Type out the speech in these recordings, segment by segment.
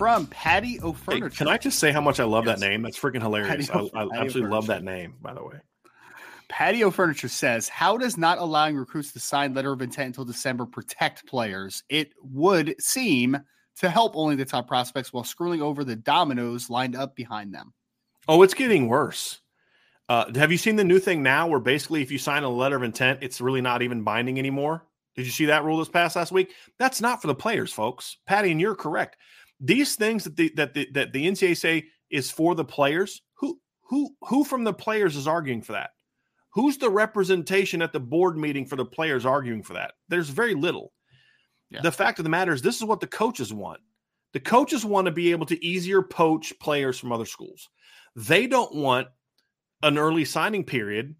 From Patty O Hey, can I just say how much I love yes. that name? That's freaking hilarious. I absolutely love that name, by the way. Patio Furniture says, How does not allowing recruits to sign letter of intent until December protect players? It would seem to help only the top prospects while screwing over the dominoes lined up behind them. Oh, it's getting worse. Uh, have you seen the new thing now where basically if you sign a letter of intent, it's really not even binding anymore? Did you see that rule this past last week? That's not for the players, folks. Patty, and you're correct these things that the that the that the NCAA say is for the players. Who who who from the players is arguing for that? Who's the representation at the board meeting for the players arguing for that? There's very little. Yeah. The fact of the matter is, this is what the coaches want. The coaches want to be able to easier poach players from other schools. They don't want an early signing period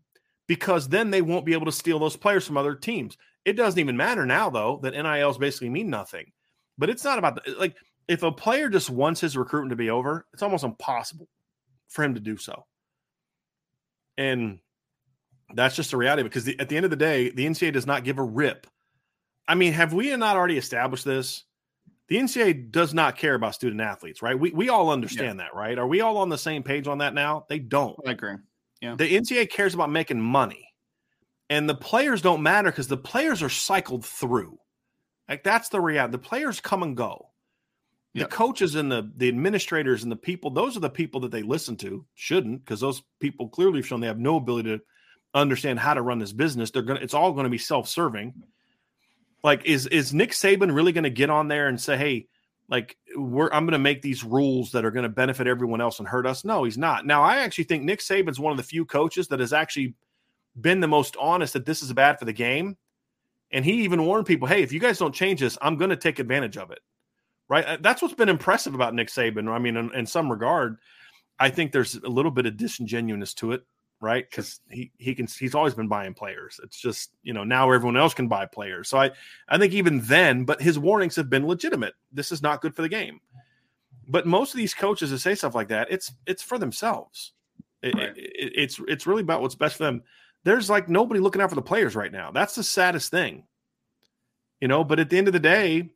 because then they won't be able to steal those players from other teams. It doesn't even matter now, though, that NILs basically mean nothing. But it's not about the, like if a player just wants his recruitment to be over, it's almost impossible for him to do so. And that's just the reality because the, at the end of the day, the NCAA does not give a rip. I mean, have we not already established this? The NCAA does not care about student athletes, right? We, we all understand yeah. that, right? Are we all on the same page on that now? They don't. I agree. Yeah. The NCAA cares about making money. And the players don't matter because the players are cycled through. Like that's the reality. The players come and go. The yep. coaches and the the administrators and the people, those are the people that they listen to. Shouldn't, because those people clearly have shown they have no ability to understand how to run this business. They're gonna it's all gonna be self-serving. Like, is is Nick Saban really gonna get on there and say, hey, like we're I'm gonna make these rules that are gonna benefit everyone else and hurt us? No, he's not. Now, I actually think Nick Saban's one of the few coaches that has actually been the most honest that this is bad for the game. And he even warned people, hey, if you guys don't change this, I'm gonna take advantage of it right? Uh, that's what's been impressive about Nick Saban. I mean, in, in some regard, I think there's a little bit of disingenuousness to it, right? Because he he can he's always been buying players. It's just you know now everyone else can buy players. So I I think even then, but his warnings have been legitimate. This is not good for the game. But most of these coaches that say stuff like that, it's it's for themselves. It, right. it, it's it's really about what's best for them. There's like nobody looking out for the players right now. That's the saddest thing, you know. But at the end of the day,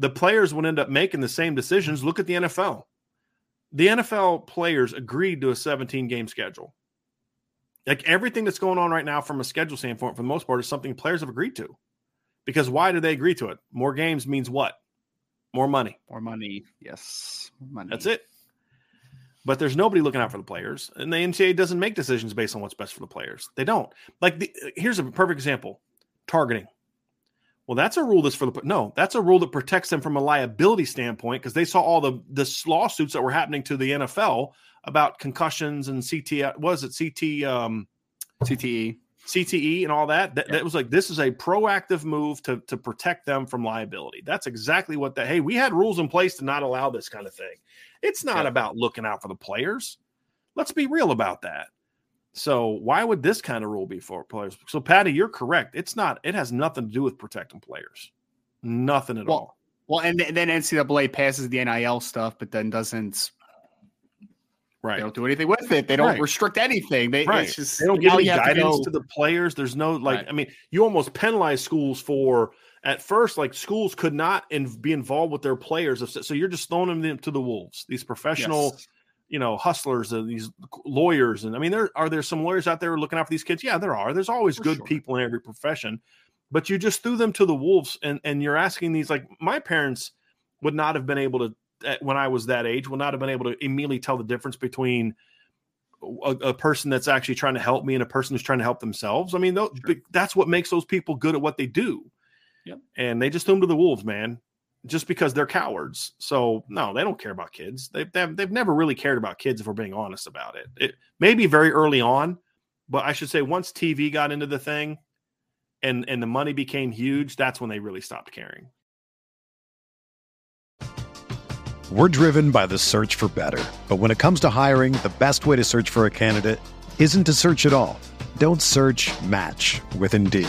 the players would end up making the same decisions. Look at the NFL. The NFL players agreed to a 17 game schedule. Like everything that's going on right now from a schedule standpoint, for the most part, is something players have agreed to. Because why do they agree to it? More games means what? More money. More money. Yes. Money. That's it. But there's nobody looking out for the players, and the NCAA doesn't make decisions based on what's best for the players. They don't. Like, the, here's a perfect example: targeting. Well, that's a rule that's for the no, that's a rule that protects them from a liability standpoint because they saw all the the lawsuits that were happening to the NFL about concussions and CT was it CT um CTE CTE and all that. That, yeah. that was like this is a proactive move to to protect them from liability. That's exactly what that. Hey, we had rules in place to not allow this kind of thing. It's not yeah. about looking out for the players. Let's be real about that. So why would this kind of rule be for players? So Patty, you're correct. It's not. It has nothing to do with protecting players. Nothing at well, all. Well, and then NCAA passes the NIL stuff, but then doesn't. Right. They don't do anything with it. They don't right. restrict anything. They, right. Just, they don't give any guidance to, to, the players. There's no like. Right. I mean, you almost penalize schools for at first like schools could not in, be involved with their players. So you're just throwing them to the wolves. These professional. Yes you know hustlers and these lawyers and i mean there are there some lawyers out there looking after these kids yeah there are there's always For good sure. people in every profession but you just threw them to the wolves and and you're asking these like my parents would not have been able to eh, when i was that age would not have been able to immediately tell the difference between a, a person that's actually trying to help me and a person who's trying to help themselves i mean those, sure. that's what makes those people good at what they do yep. and they just threw them to the wolves man just because they're cowards. So no, they don't care about kids. They've they've, they've never really cared about kids if we're being honest about it. It maybe very early on, but I should say once TV got into the thing and and the money became huge, that's when they really stopped caring. We're driven by the search for better. But when it comes to hiring, the best way to search for a candidate isn't to search at all. Don't search, match with Indeed.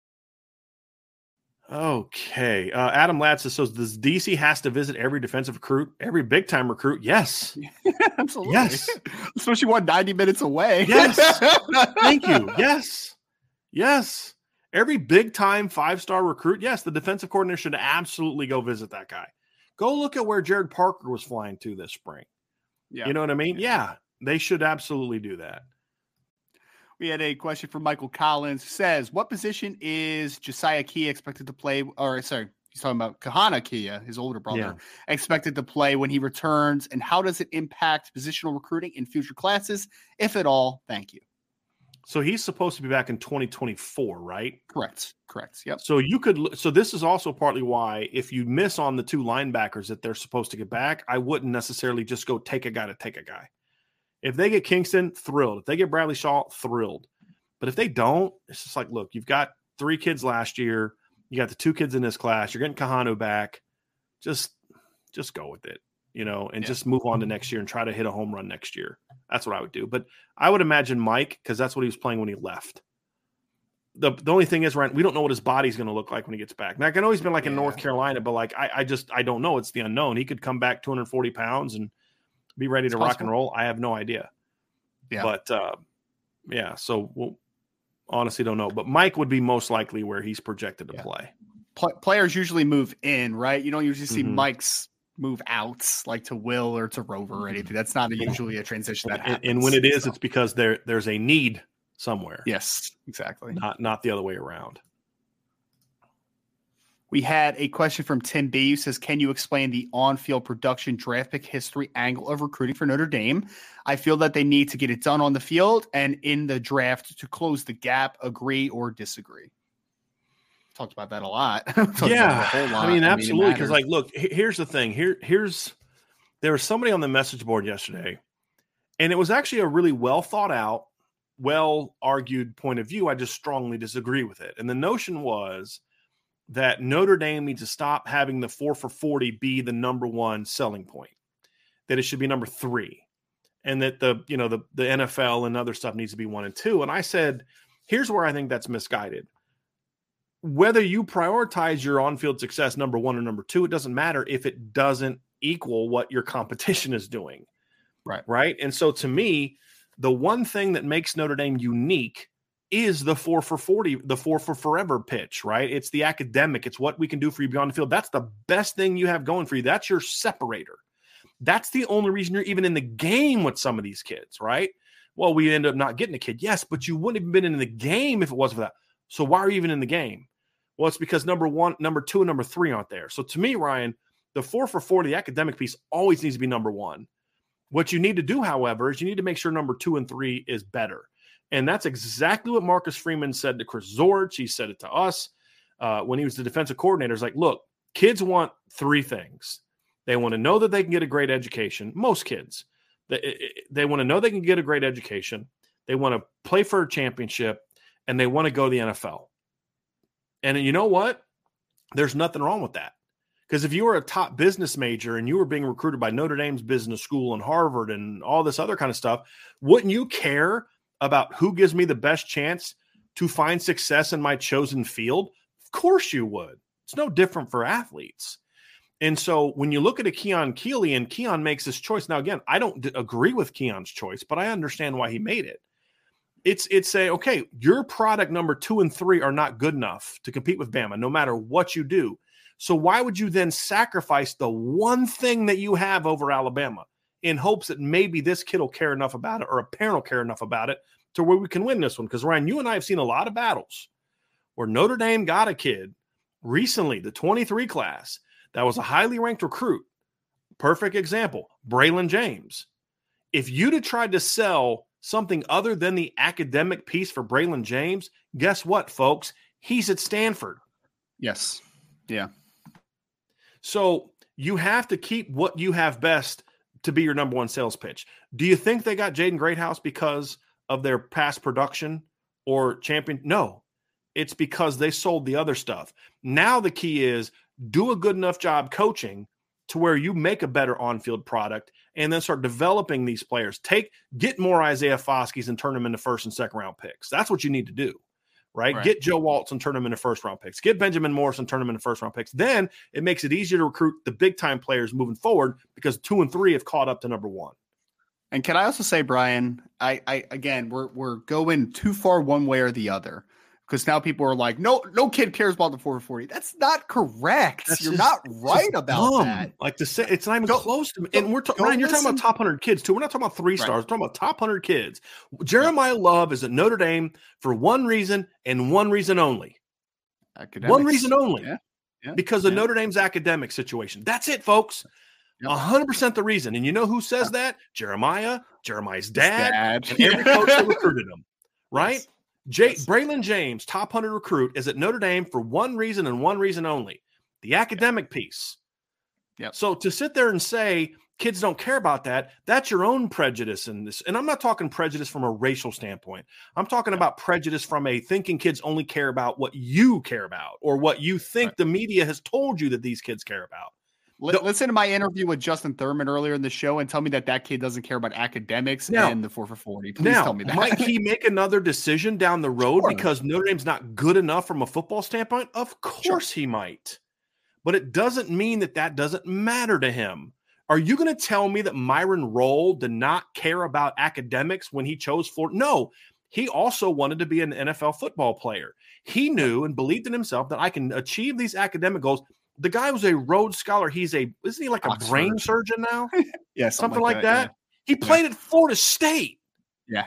Okay. Uh, Adam Latz says, does DC has to visit every defensive recruit, every big time recruit? Yes. Absolutely. Yes. Especially one 90 minutes away. Yes. Thank you. Yes. Yes. Every big time five star recruit. Yes. The defensive coordinator should absolutely go visit that guy. Go look at where Jared Parker was flying to this spring. Yeah. You know what I mean? Yeah. They should absolutely do that. We had a question from Michael Collins. Says, what position is Josiah Key expected to play? Or sorry, he's talking about Kahanu Kia, his older brother, yeah. expected to play when he returns, and how does it impact positional recruiting in future classes, if at all? Thank you. So he's supposed to be back in 2024, right? Correct. Correct. Yep. So you could. So this is also partly why, if you miss on the two linebackers that they're supposed to get back, I wouldn't necessarily just go take a guy to take a guy. If they get Kingston, thrilled. If they get Bradley Shaw, thrilled. But if they don't, it's just like, look, you've got three kids last year. You got the two kids in this class. You're getting Kahanu back. Just, just go with it, you know, and yeah. just move on to next year and try to hit a home run next year. That's what I would do. But I would imagine Mike, because that's what he was playing when he left. The, the only thing is, Ryan, we don't know what his body's going to look like when he gets back. Now, I know he's been like in North Carolina, but like I, I just I don't know. It's the unknown. He could come back 240 pounds and be ready to rock and roll. I have no idea. Yeah. But uh, yeah, so we'll honestly don't know. But Mike would be most likely where he's projected to yeah. play. Players usually move in, right? You don't usually see mm-hmm. Mike's move out like to Will or to Rover or mm-hmm. anything. That's not a, usually a transition that happens. And, and when it is, so. it's because there there's a need somewhere. Yes, exactly. Not not the other way around. We had a question from Tim B who says, Can you explain the on field production draft pick history angle of recruiting for Notre Dame? I feel that they need to get it done on the field and in the draft to close the gap. Agree or disagree? Talked about that a lot. yeah. A lot. I mean, absolutely. Because, like, look, here's the thing. Here, here's there was somebody on the message board yesterday, and it was actually a really well thought out, well argued point of view. I just strongly disagree with it. And the notion was, that Notre Dame needs to stop having the four for 40 be the number one selling point, that it should be number three, and that the, you know, the, the NFL and other stuff needs to be one and two. And I said, here's where I think that's misguided. Whether you prioritize your on field success number one or number two, it doesn't matter if it doesn't equal what your competition is doing. Right. Right. And so to me, the one thing that makes Notre Dame unique is the four for 40, the four for forever pitch, right? It's the academic, it's what we can do for you beyond the field. That's the best thing you have going for you. That's your separator. That's the only reason you're even in the game with some of these kids, right? Well, we end up not getting a kid. Yes, but you wouldn't have been in the game if it wasn't for that. So why are you even in the game? Well, it's because number one, number two, and number three aren't there. So to me, Ryan, the four for 40, the academic piece always needs to be number one. What you need to do, however, is you need to make sure number two and three is better. And that's exactly what Marcus Freeman said to Chris Zorich. He said it to us uh, when he was the defensive coordinator. He's like, look, kids want three things. They want to know that they can get a great education. Most kids, they, they want to know they can get a great education. They want to play for a championship and they want to go to the NFL. And you know what? There's nothing wrong with that. Because if you were a top business major and you were being recruited by Notre Dame's business school and Harvard and all this other kind of stuff, wouldn't you care about who gives me the best chance to find success in my chosen field? Of course you would. It's no different for athletes. And so when you look at a Keon Keeley and Keon makes this choice, now again, I don't d- agree with Keon's choice, but I understand why he made it. It's it's say, okay, your product number two and three are not good enough to compete with Bama, no matter what you do. So why would you then sacrifice the one thing that you have over Alabama? In hopes that maybe this kid will care enough about it or a parent will care enough about it to where we can win this one. Because Ryan, you and I have seen a lot of battles where Notre Dame got a kid recently, the 23 class, that was a highly ranked recruit. Perfect example, Braylon James. If you'd have tried to sell something other than the academic piece for Braylon James, guess what, folks? He's at Stanford. Yes. Yeah. So you have to keep what you have best to be your number one sales pitch. Do you think they got Jaden Greathouse because of their past production or champion? No, it's because they sold the other stuff. Now the key is do a good enough job coaching to where you make a better on-field product and then start developing these players. Take get more Isaiah Foskey's and turn them into first and second round picks. That's what you need to do right? right? Get Joe Alts and turn them into first round picks. Get Benjamin Morris and turn them into first round picks. Then it makes it easier to recruit the big time players moving forward because two and three have caught up to number one. And can I also say, Brian, I, I again, we're we're going too far one way or the other because now people are like, no, no kid cares about the 440. That's not correct. That's You're just, not right about dumb. that. Like to say, it's not even go, close to me. And we're ta- Ryan, you're talking about top hundred kids too. We're not talking about three stars. Right. We're talking about top hundred kids. Jeremiyah Love is at Notre Dame for one reason and one reason only. Academics. One reason only. Yeah. Yeah. Because of yeah. Notre Dame's academic situation. That's it, folks. hundred percent the reason. And you know who says that? Jeremiyah, Jeremiyah's dad, dad. and every coach that recruited him. Right? Yes. Jay. Braylon James, top 100 recruit, is at Notre Dame for one reason and one reason only the academic piece. Yep. So to sit there and say kids don't care about that, that's your own prejudice in this. And I'm not talking prejudice from a racial standpoint. I'm talking about prejudice from a thinking kids only care about what you care about or what you think right. the media has told you that these kids care about. Listen to my interview with Justin Thurman earlier in the show and tell me that that kid doesn't care about academics now, and the four for 40. Please now, tell me that. Might he make another decision down the road sure. because Notre Dame's not good enough from a football standpoint? Of course sure. he might. But it doesn't mean that that doesn't matter to him. Are you going to tell me that Myron Rolle did not care about academics when he chose Florida? No, he also wanted to be an NFL football player. He knew and believed in himself that I can achieve these academic goals the guy was a Rhodes Scholar. He's a isn't he like a Oxford. brain surgeon now? yeah, something, something like, like that. that. Yeah. He played yeah. at Florida State. Yeah.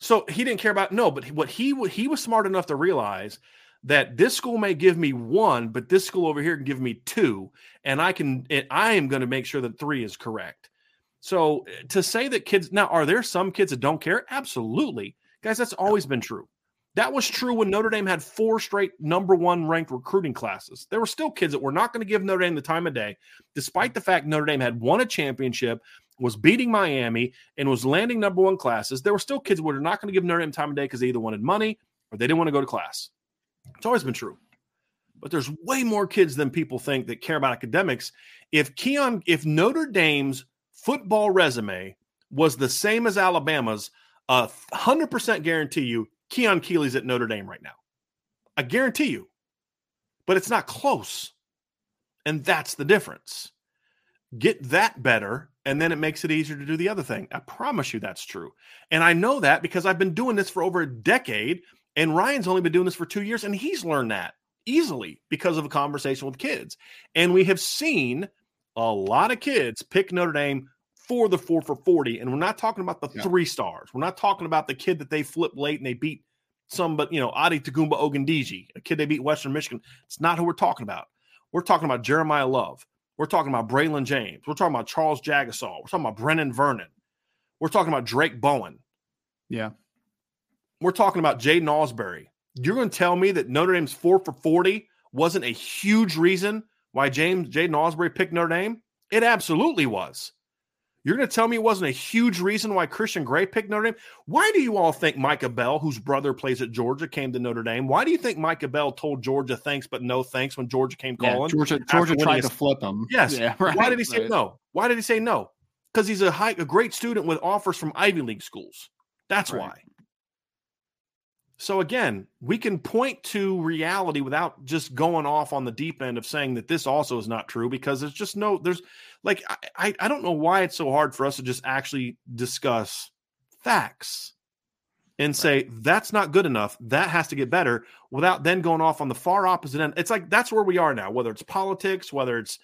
so he didn't care about no, but what he he was smart enough to realize that this school may give me one, but this school over here can give me two, and I can I am going to make sure that three is correct. So eh, to say that kids now are there some kids that don't care? Absolutely, guys. That's always been true. That was true when Notre Dame had four straight number one ranked recruiting classes. There were still kids that were not going to give Notre Dame the time of day, despite the fact Notre Dame had won a championship, was beating Miami, and was landing number one classes. There were still kids that were not going to give Notre Dame time of day because they either wanted money or they didn't want to go to class. It's always been true. but there's way more kids than people think that care about academics. If Keon, if Notre Dame's football resume was the same as Alabama's, a hundred percent guarantee you Keon Keeley's at Notre Dame right now. I guarantee you, but it's not close, and that's the difference. Get that better, and then it makes it easier to do the other thing. I promise you that's true, and I know that because I've been doing this for over a decade, and Ryan's only been doing this for two years, and he's learned that easily because of a conversation with kids. And we have seen a lot of kids pick Notre Dame for the four for 40. And we're not talking about the yeah. three stars. We're not talking about the kid that they flipped late and they beat some, but you know, Adetokunbo Ogundeji, a kid they beat Western Michigan. It's not who we're talking about. We're talking about Jeremiyah Love. We're talking about Braylon James. We're talking about Charles Jagusah. We're talking about Brenan Vernon. We're talking about Drayk Bowen. Yeah. We're talking about Jaiden Ausberry. You're going to tell me that Notre Dame's four for 40 wasn't a huge reason why James Jaiden Ausberry picked Notre Dame? It absolutely was. You're going to tell me it wasn't a huge reason why Christian Gray picked Notre Dame? Why do you all think Micah Bell, whose brother plays at Georgia, came to Notre Dame? Why do you think Micah Bell told Georgia thanks but no thanks when Georgia came calling? Yeah, Georgia, Georgia tried to flip him. Yes. Yeah, right, Why did he say right. no? Why did he say no? Because he's a high, a great student with offers from Ivy League schools. That's right. why. So again, we can point to reality without just going off on the deep end of saying that this also is not true because there's just no there's like I I don't know why it's so hard for us to just actually discuss facts and say that's not good enough. That has to get better without then going off on the far opposite end. It's like that's where we are now whether it's politics whether it's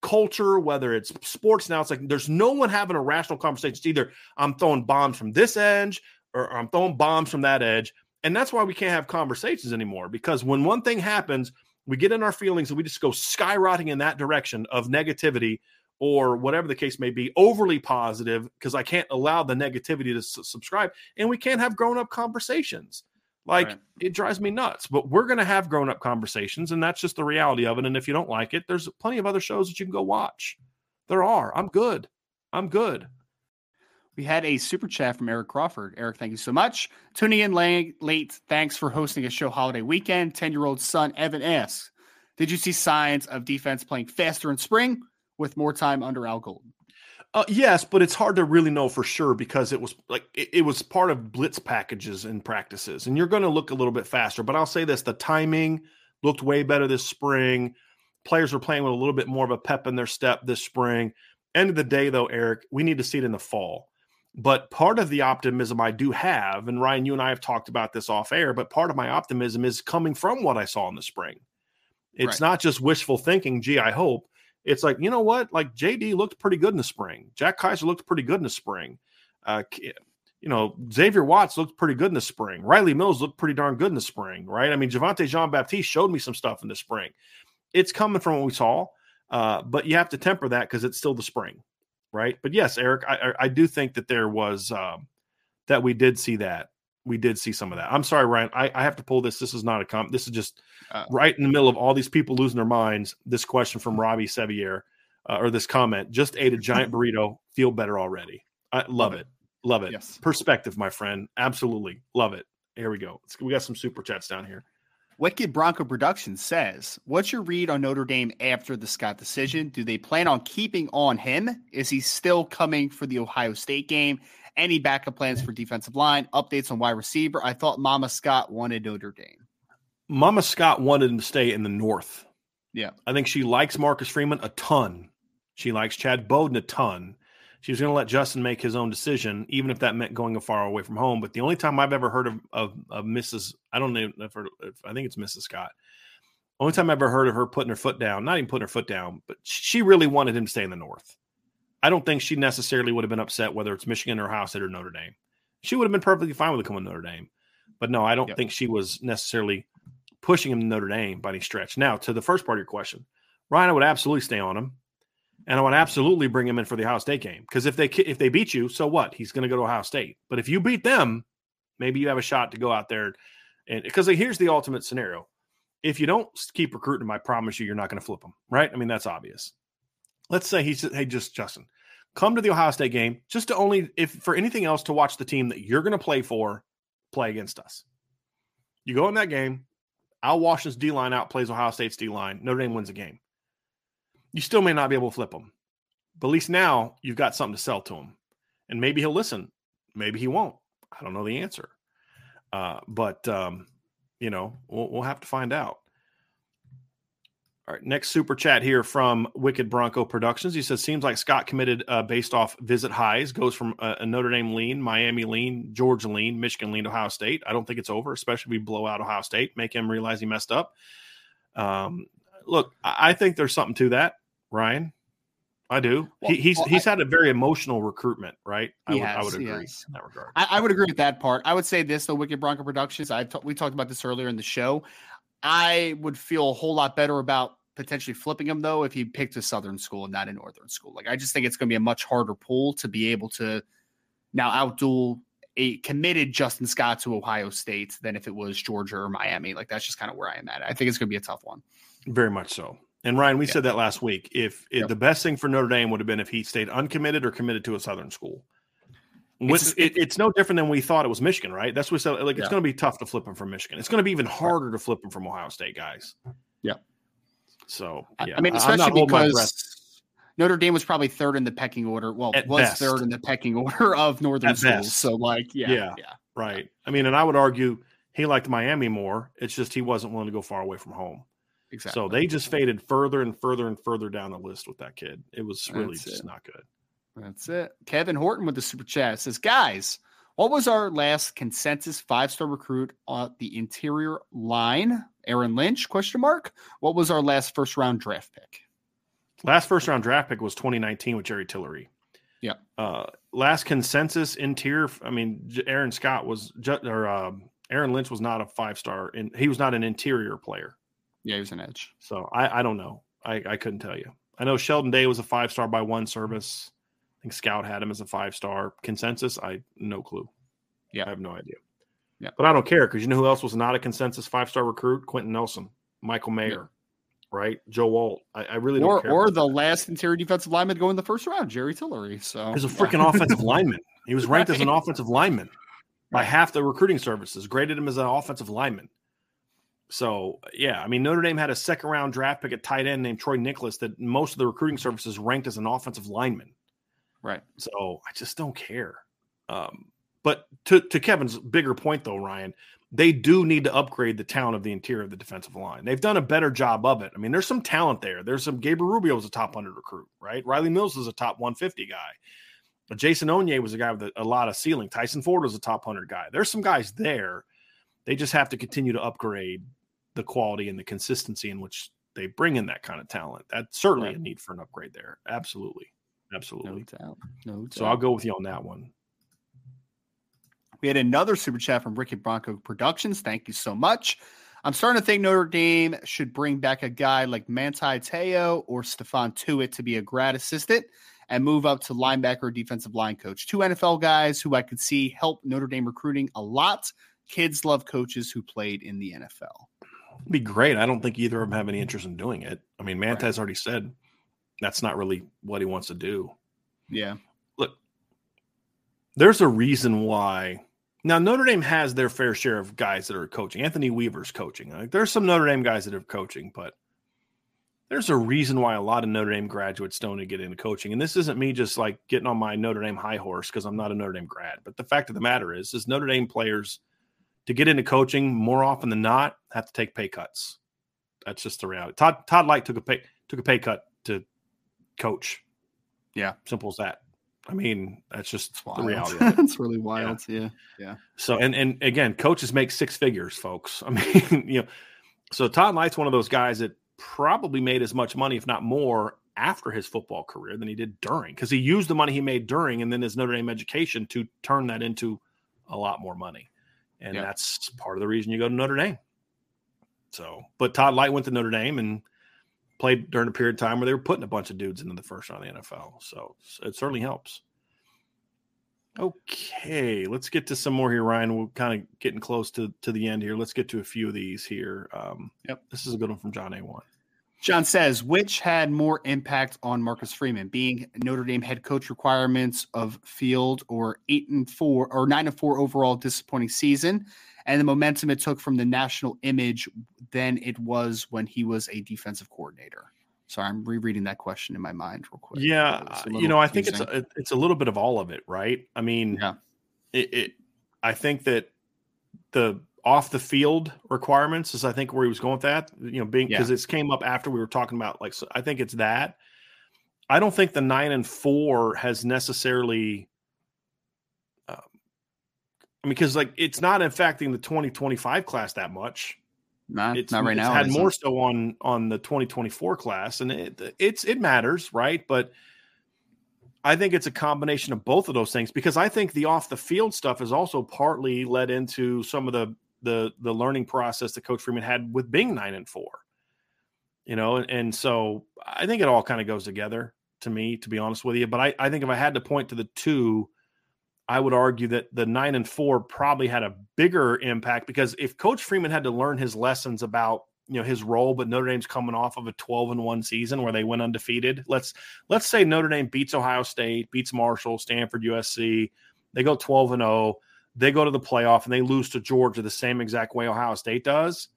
culture whether it's sports now it's like there's no one having a rational conversation. It's either i'm throwing bombs from this edge or i'm throwing bombs from that edge and that's why we can't have conversations anymore because when one thing happens, we get in our feelings and we just go skyrocketing in that direction of negativity or whatever the case may be, overly positive because I can't allow the negativity to s- subscribe. And we can't have grown up conversations. Like right. it drives me nuts, but we're going to have grown up conversations. And that's just the reality of it. And if you don't like it, there's plenty of other shows that you can go watch. There are. I'm good. I'm good. We had a super chat from Eric Crawford. Eric, thank you so much. Tuning in late, thanks for hosting a show holiday weekend. 10 year old son Evan asks, Did you see signs of defense playing faster in spring with more time under Al Golden? Uh, yes, but it's hard to really know for sure because it was like it, it was part of blitz packages and practices, and you're going to look a little bit faster. But I'll say this: the timing looked way better this spring. Players were playing with a little bit more of a pep in their step this spring. End of the day, though, Eric, we need to see it in the fall. But part of the optimism I do have, and Ryan, you and I have talked about this off air, but part of my optimism is coming from what I saw in the spring. It's right. not just wishful thinking, gee, I hope. It's like, you know what? Like JD looked pretty good in the spring. Jack Kiser looked pretty good in the spring. Uh, you know, Xavier Watts looked pretty good in the spring. Riley Mills looked pretty darn good in the spring, right? I mean, Javontae Jean Baptiste showed me some stuff in the spring. It's coming from what we saw, uh, but you have to temper that because it's still the spring right? But yes, Eric, I, I do think that there was um, that we did see that. We did see some of that. I'm sorry, Ryan. I, I have to pull this. This is not a comp. This is just uh, right in the middle of all these people losing their minds. This question from Robbie Sevier, uh, or this comment: just ate a giant burrito. Feel better already. I love, love it. it. Love it. Yes. Perspective, my friend. Absolutely love it. Here we go. We got some super chats down here. Wicked Bronco Productions says, What's your read on Notre Dame after the Scott decision? Do they plan on keeping on him? Is he still coming for the Ohio State game? Any backup plans for defensive line? Updates on wide receiver? I thought Mama Scott wanted Notre Dame. Mama Scott wanted him to stay in the North. Yeah. I think she likes Marcus Freeman a ton. She likes Chad Bowden a ton she was going to let Justin make his own decision, even if that meant going far away from home. But the only time I've ever heard of, of, of Mrs. I don't know if, if I think it's Mrs. Scott. Only time I ever heard of her putting her foot down, not even putting her foot down, but she really wanted him to stay in the North. I don't think she necessarily would have been upset whether it's Michigan or Ohio State or Notre Dame. She would have been perfectly fine with coming to Notre Dame. But no, I don't yep. think she was necessarily pushing him to Notre Dame by any stretch. Now, to the first part of your question, Ryan, I would absolutely stay on him and I would absolutely bring him in for the Ohio State game because if they if they beat you, so what? He's going to go to Ohio State. But if you beat them, maybe you have a shot to go out there and because here's the ultimate scenario: if you don't keep recruiting him, I promise you, you're not going to flip him, right? I mean, that's obvious. Let's say he's hey, just Justin, come to the Ohio State game just to only if for anything else to watch the team that you're going to play for play against us. You go in that game, Al Washington's D line outplays Ohio State's D line. Notre Dame wins the game. You still may not be able to flip them, but at least now you've got something to sell to him, and maybe he'll listen. Maybe he won't. I don't know the answer, uh, but um, you know we'll, we'll have to find out. All right, next super chat here from Wicked Bronco Productions. He says, "Seems like Scott committed uh, based off visit highs. Goes from a, a, Notre Dame lean, Miami lean, Georgia lean, Michigan lean, Ohio State. I don't think it's over, especially if we blow out Ohio State, make him realize he messed up. Um, look, I, I think there's something to that, Ryan. I do. Well, he, he's well, he's I, had a very emotional recruitment, right? I would, I would agree in that regard. I, I, would agree with that part. I would say this: the Wicked Bronco Productions. I t- we talked about this earlier in the show. I would feel a whole lot better about potentially flipping him though if he picked a southern school and not a northern school. Like I just think it's going to be a much harder pull to be able to now outduel a committed Justin Scott to Ohio State than if it was Georgia or Miami. Like that's just kind of where I am at. I think it's going to be a tough one. Very much so. And Ryan, we yeah. said that last week. If, if yep. the best thing for Notre Dame would have been if he stayed uncommitted or committed to a southern school. It's, it, it's no different than we thought it was Michigan, right? That's what we said. Like it's yeah. going to be tough to flip him from Michigan. It's going to be even harder to flip him from Ohio State guys. Yeah. So yeah, I mean, especially because Notre Dame was probably third in the pecking order. Well, At was best. third in the pecking order of Northern At schools. Best. So like, yeah, yeah, yeah, right. I mean, and I would argue he liked Miami more. It's just he wasn't willing to go far away from home. Exactly. So they just faded further and further and further down the list with that kid. It was really That's just it. not good. That's it. Kevin Horton with the super chat says, guys, what was our last consensus five star recruit on the interior line? Aaron Lynch? Question mark. What was our last first round draft pick? Last first round draft pick was 2019 with Jerry Tillery. Yeah. Uh, last consensus interior. I mean, Aaron Scott was or um, Aaron Lynch was not a five star, and he was not an interior player. Yeah, he was an edge. So I, I don't know. I, I couldn't tell you. I know Sheldon Day was a five star by one service. I think Scout had him as a five star consensus. I no clue. Yeah, I have no idea. Yeah, but I don't care because you know who else was not a consensus five star recruit? Quenton Nelson, Michael Mayer, yeah. right? Joe Alt. I, I really or, don't care. Or the last interior defensive lineman to go in the first round, Jerry Tillery. So he's a freaking yeah. offensive lineman. He was ranked right. as an offensive lineman by half the recruiting services. Graded him as an offensive lineman. So yeah, I mean Notre Dame had a second round draft pick at tight end named Troy Niklas that most of the recruiting services ranked as an offensive lineman. Right. So I just don't care. Um, but to, to Kevin's bigger point, though, Ryan, they do need to upgrade the talent of the interior of the defensive line. They've done a better job of it. I mean, there's some talent there. There's some Gabriel Rubio was a top 100 recruit, right? Riley Mills was a top 150 guy. But Jason Onye was a guy with a, a lot of ceiling. Tyson Ford was a top 100 guy. There's some guys there. They just have to continue to upgrade the quality and the consistency in which they bring in that kind of talent. That's certainly right. a need for an upgrade there. Absolutely. Absolutely. No doubt. No doubt. So I'll go with you on that one. We had another super chat from Ricky Bronco Productions. Thank you so much. I'm starting to think Notre Dame should bring back a guy like Manti Te'o or Stephon Tuitt to be a grad assistant and move up to linebacker defensive line coach. Two NFL guys who I could see help Notre Dame recruiting a lot. Kids love coaches who played in the NFL. It'd be great. I don't think either of them have any interest in doing it. I mean, Manti's right. already said that's not really what he wants to do. Yeah. Look, there's a reason why now Notre Dame has their fair share of guys that are coaching. Anthony Weaver's coaching. Like, there's some Notre Dame guys that are coaching, but there's a reason why a lot of Notre Dame graduates don't get into coaching. And this isn't me just like getting on my Notre Dame high horse because I'm not a Notre Dame grad. But the fact of the matter is, is Notre Dame players to get into coaching more often than not have to take pay cuts. That's just the reality. Todd Todd Lyght took a pay took a pay cut to coach. Yeah, simple as that. I mean, that's just the reality. That's really wild. Yeah. yeah. yeah. So, and and again, coaches make six figures, folks. I mean, you know, so Todd Lyght's one of those guys that probably made as much money, if not more, after his football career than he did during, because he used the money he made during and then his Notre Dame education to turn that into a lot more money, and yeah. that's part of the reason you go to Notre Dame. So, but Todd Lyght went to Notre Dame and played during a period of time where they were putting a bunch of dudes into the first round of the NFL. So it certainly helps. Okay, let's get to some more here, Ryan. We're kind of getting close to, to the end here. Let's get to a few of these here. Um, yep. This is a good one from John A1. John says, which had more impact on Marcus Freeman, being Notre Dame head coach requirements of field or eight and four or nine and four overall disappointing season, and the momentum it took from the national image than it was when he was a defensive coordinator. Sorry, I'm rereading that question in my mind real quick. Yeah, you know, I think it's a, it's a little bit of all of it, right? I mean, yeah. it, it I think that the off the field requirements is I think where he was going with that. You know, being because yeah. it's came up after we were talking about like so I think it's that. I don't think the nine and four has necessarily. Um, I mean, because like it's not affecting the twenty twenty five class that much. Not, it's, not right it's now. Had more so on on the twenty twenty four class, and it, it's it matters, right? But I think it's a combination of both of those things because I think the off the field stuff is also partly led into some of the the the learning process that Coach Freeman had with being nine and four. You know, and, and so I think it all kind of goes together to me, to be honest with you. But I, I think if I had to point to the two, I would argue that the nine and four probably had a bigger impact because if Coach Freeman had to learn his lessons about you know his role, but Notre Dame's coming off of a 12 and 1 season where they went undefeated. Let's let's say Notre Dame beats Ohio State, beats Marshall, Stanford, USC. They go 12 and 0. They go to the playoff and they lose to Georgia the same exact way Ohio State does.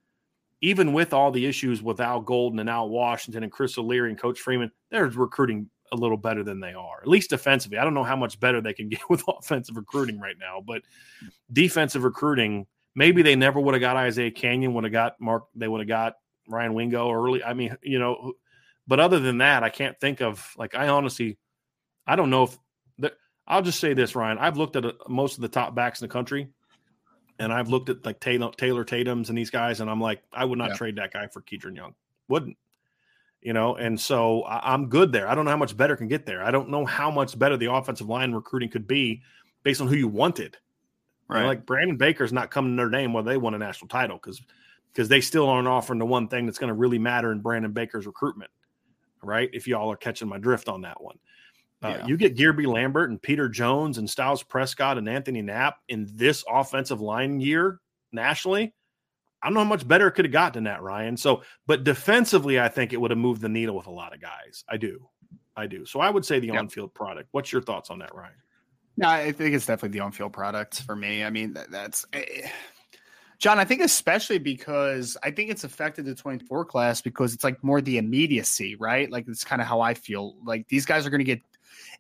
Even with all the issues with Al Golden and Al Washington and Chris O'Leary and Coach Freeman, they're recruiting a little better than they are, at least defensively. I don't know how much better they can get with offensive recruiting right now, but defensive recruiting – Maybe they never would have got Isaiah Canyon, would have got Mark, they would have got Ryan Wingo early. I mean, you know, but other than that, I can't think of like I honestly, I don't know if I'll just say this, Ryan. I've looked at uh, most of the top backs in the country, and I've looked at like Taylor, Taylor Tatum's and these guys, and I'm like, I would not yeah. trade that guy for Kedren Young. Wouldn't you know? And so I, am good there. I don't know how much better can get there. I don't know how much better the offensive line recruiting could be based on who you wanted. Right. like Brandon Baker's not coming to Notre Dame whether they won a national title because because they still aren't offering the one thing that's going to really matter in Brandon Baker's recruitment. Right. If y'all are catching my drift on that one. Uh, yeah. You get Guerby Lambert and Peter Jones and Styles Prescott and Anthony Knapp in this offensive line year nationally. I don't know how much better it could have gotten than that, Ryan. So, but defensively, I think it would have moved the needle with a lot of guys. I do. I do. So I would say the yep. on field product. What's your thoughts on that, Ryan? No, I think it's definitely the on-field product for me. I mean, that, that's eh, John. I think especially because I think it's affected the 24 class because it's like more the immediacy, right? Like it's kind of how I feel. Like these guys are going to get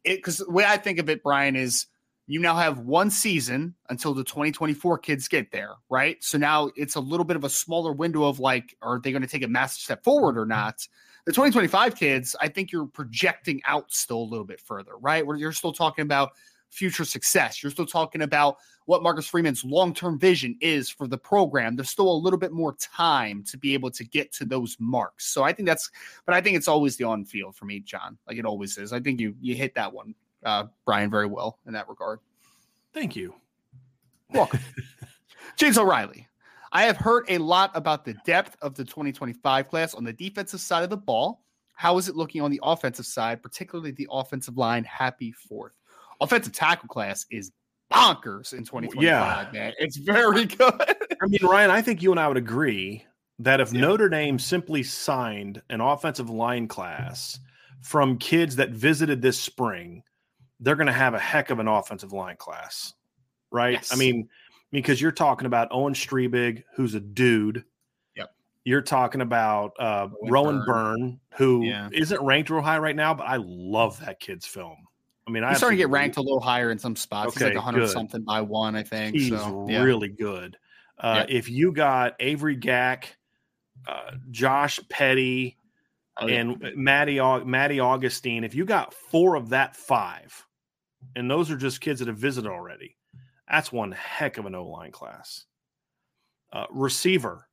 it because the way I think of it, Brian, is you now have one season until the 2024 kids get there, right? So now it's a little bit of a smaller window of like, are they going to take a massive step forward or not? The 2025 kids, I think you're projecting out still a little bit further, right? Where you're still talking about future success. You're still talking about what Marcus Freeman's long term vision is for the program. There's still a little bit more time to be able to get to those marks. So I think that's, but I think it's always the on field for me, John. Like it always is. I think you you hit that one, uh, Brian, very well in that regard. Thank you. Welcome, James O'Reilly. I have heard a lot about the depth of the 2025 class on the defensive side of the ball. How is it looking on the offensive side, particularly the offensive line? Happy fourth offensive tackle class is bonkers in 2025, yeah. man. It's very good. I mean, Ryan, I think you and I would agree that if yeah. Notre Dame simply signed an offensive line class from kids that visited this spring, they're going to have a heck of an offensive line class, right? Yes. I mean, because you're talking about Owen Strebig, who's a dude. Yep. You're talking about uh, Rowan Byrne, Byrne who yeah. not ranked real high right now, but I love that kid's film. I mean, he's starting to get ranked a little higher in some spots. Okay, he's like 100 good. something by one, I think. He's so, yeah. really good. Uh, yeah. If you got Avery Gack, uh, Josh Petty, oh, yeah. and Maddie Maddie Augustine, if you got four of that five, and those are just kids that have visited already, that's one heck of an O line class. Uh, receiver,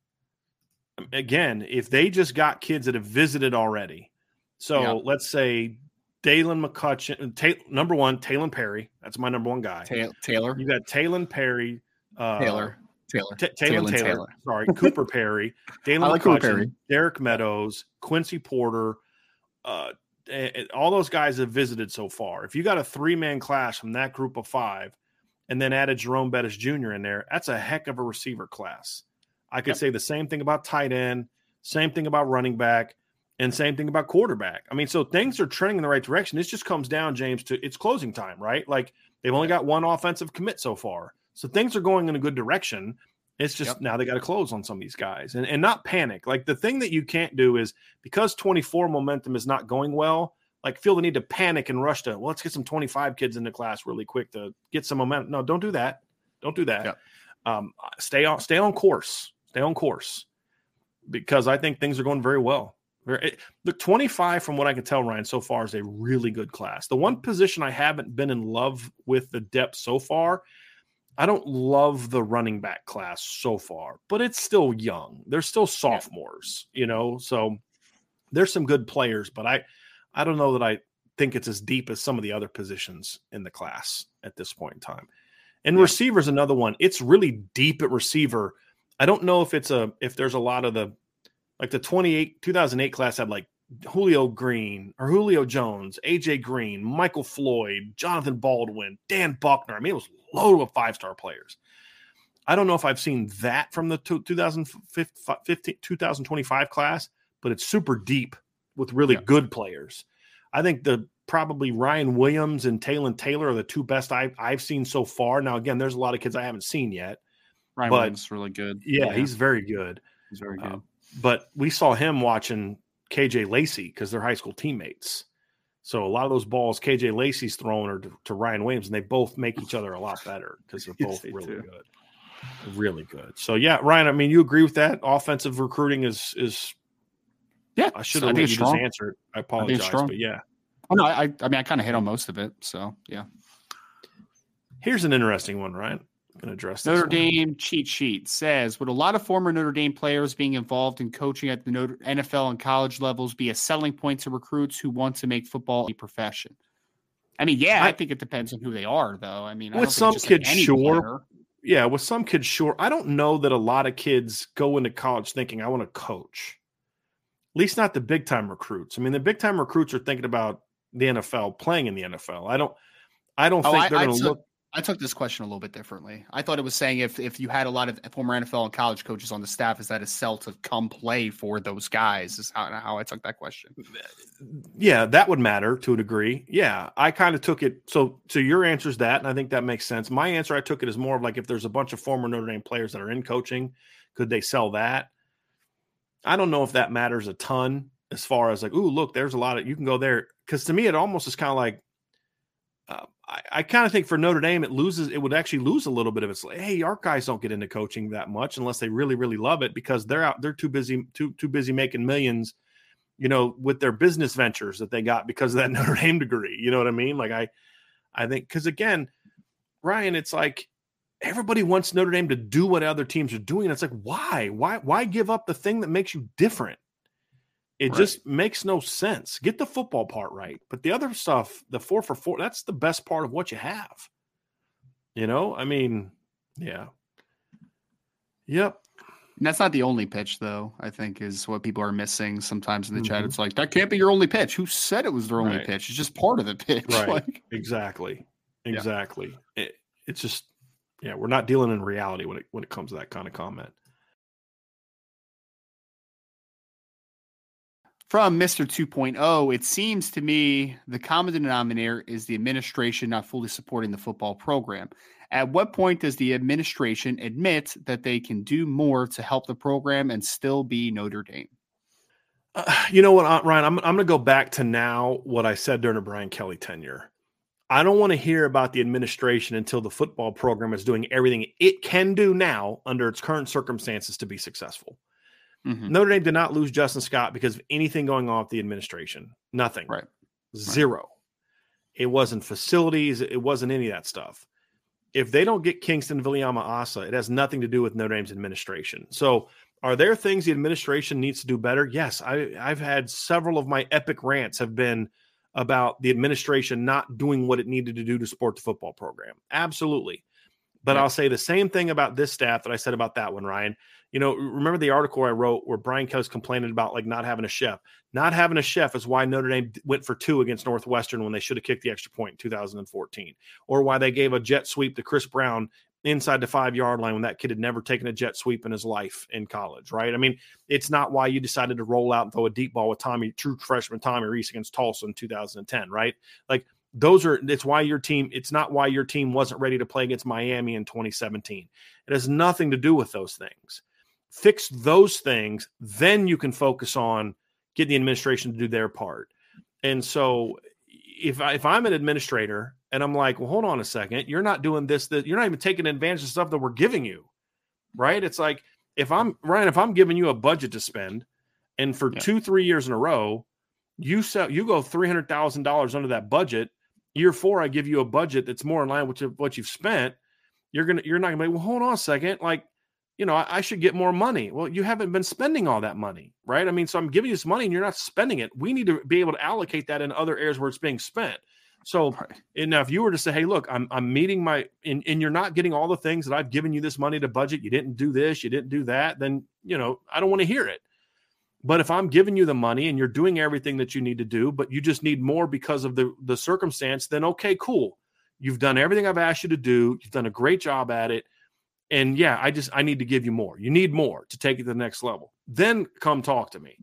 again, if they just got kids that have visited already, so let's say Dalen McCutcheon, ta- number one, Taylor Perry. That's my number one guy. Ta- Taylor. You got Taylor Perry. Uh, Taylor. Taylor. T- Taylor, Taylor, Taylor. Sorry, Cooper Perry. Dalen like McCutcheon. Derek Meadows. Quincy Porter. Uh, all those guys have visited so far. If you got a three man class from that group of five, and then added Jerome Bettis Jr. in there, that's a heck of a receiver class. I could yep. say the same thing about tight end, same thing about running back. And same thing about quarterback. I mean, so things are trending in the right direction. This just comes down, James, to it's closing time, right? Like they've only got one offensive commit so far. So things are going in a good direction. It's just yep. now they got to close on some of these guys and, and not panic. Like the thing that you can't do is because 24 momentum is not going well, like feel the need to panic and rush to, well, let's get some 25 kids into class really quick to get some momentum. No, don't do that. Don't do that. Yep. Um, stay on, stay on course, stay on course because I think things are going very well. The eh, 25, from what I can tell, Ryan, so far is a really good class. The one position I haven't been in love with the depth so far I don't love the running back class so far, but it's still young. They're still sophomores, you know. So there's some good players, but I I don't know that I think it's as deep as some of the other positions in the class at this point in time. And yeah. receiver is another one. It's really deep at receiver. I don't know if it's a if there's a lot of the like the 28 2008 class had like Julio Green or Julio Jones, AJ Green, Michael Floyd, Jonathan Baldwin, Dan Buckner. I mean, it was load of five star players. I don't know if I've seen that from the 2015, 2025 class, but it's super deep with really yeah. good players. I think the probably Ryan Williams and Taylor Taylor are the two best I've, I've seen so far. Now, again, there's a lot of kids I haven't seen yet. Ryan but, Williams really good. Yeah, yeah, he's very good. He's very uh, good. Uh, but we saw him watching KJ Lacey because they're high school teammates. So a lot of those balls KJ Lacey's throwing are to, to Ryan Williams, and they both make each other a lot better because they're both yes, really do. good, really good. So yeah, Ryan, I mean, you agree with that? Offensive recruiting is is yeah. I should have let you just answer it. I apologize, but yeah. Oh no, I I mean I kind of hit on most of it. So yeah. Here's an interesting one, Ryan going to address Notre Dame cheat sheet says Would a lot of former Notre Dame players being involved in coaching at the NFL and college levels be a selling point to recruits who want to make football a profession? I mean, yeah, I, I think it depends on who they are, though. I mean, with some kids, like sure. Player. Yeah, with some kids, sure. I don't know that a lot of kids go into college thinking, I want to coach. At least not the big time recruits. I mean, the big time recruits are thinking about the NFL, playing in the NFL. I don't I don't oh, think they're going to look I took this question a little bit differently. I thought it was saying if if you had a lot of former NFL and college coaches on the staff, is that a sell to come play for those guys? Is how, how I took that question. Yeah, that would matter to a degree. Yeah, I kind of took it. So so your answer is that, and I think that makes sense. My answer, I took it as more of like if there's a bunch of former Notre Dame players that are in coaching, could they sell that? I don't know if that matters a ton as far as like, ooh, look, there's a lot of you can go there because to me it almost is kind of like uh, I, I kind of think for Notre Dame, it loses. It would actually lose a little bit of its. Hey, our guys don't get into coaching that much unless they really, really love it because they're out. They're too busy, too too busy making millions, you know, with their business ventures that they got because of that Notre Dame degree. You know what I mean? Like I, I think because again, Ryan, it's like everybody wants Notre Dame to do what other teams are doing. It's like why, why, why give up the thing that makes you different? It right. just makes no sense. Get the football part right. But the other stuff, the four for four, that's the best part of what you have. You know, I mean, yeah. Yep. And that's not the only pitch, though, I think is what people are missing sometimes in the mm-hmm. chat. It's like, that can't be your only pitch. Who said it was their only right. pitch? It's just part of the pitch. Right. like, exactly. Exactly. Yeah. It, it's just, yeah, we're not dealing in reality when it when it comes to that kind of comment. From Mr. 2.0, it seems to me the common denominator is the administration not fully supporting the football program. At what point does the administration admit that they can do more to help the program and still be Notre Dame? Uh, you know what, uh, Ryan? I'm, I'm going to go back to now what I said during the Brian Kelly tenure. I don't want to hear about the administration until the football program is doing everything it can do now under its current circumstances to be successful. Mm-hmm. Notre Dame did not lose Justin Scott because of anything going on with the administration. Nothing. Right. Zero. Right. It wasn't facilities. It wasn't any of that stuff. If they don't get Kingston Viliamu-Asa, it has nothing to do with Notre Dame's administration. So, are there things the administration needs to do better? Yes, I, I've had several of my epic rants have been about the administration not doing what it needed to do to support the football program. Absolutely. But yeah. I'll say the same thing about this staff that I said about that one, Ryan you know, remember the article I wrote where Brian Kelly's complaining about like not having a chef. Not having a chef is why Notre Dame went for two against Northwestern when they should have kicked the extra point in 2014, or why they gave a jet sweep to Chris Brown inside the five yard line when that kid had never taken a jet sweep in his life in college, right? I mean, it's not why you decided to roll out and throw a deep ball with Tommy, true freshman Tommy Rees against Tulsa in 2010, right? Like those are it's why your team it's not why your team wasn't ready to play against Miami in 2017. It has nothing to do with those things. Fix those things, then you can focus on getting the administration to do their part. And so if I, if I'm an administrator and I'm like, well, hold on a second, you're not doing this, that you're not even taking advantage of stuff that we're giving you, right? It's like if I'm Ryan, if I'm giving you a budget to spend, and for yeah. two, three years in a row, you sell, you go three hundred thousand dollars under that budget, Year four, I give you a budget that's more in line with what you've spent. You're gonna, you're not gonna be. Well, hold on a second. Like, you know, I, I should get more money. Well, you haven't been spending all that money, right? I mean, so I'm giving you this money and you're not spending it. We need to be able to allocate that in other areas where it's being spent. So and now if you were to say, hey, look, I'm I'm meeting my and, and you're not getting all the things that I've given you this money to budget, you didn't do this, you didn't do that, then you know, I don't want to hear it. But if I'm giving you the money and you're doing everything that you need to do, but you just need more because of the, the circumstance, then okay, cool. You've done everything I've asked you to do. You've done a great job at it. And yeah, I just I need to give you more. You need more to take it to the next level. Then come talk to me.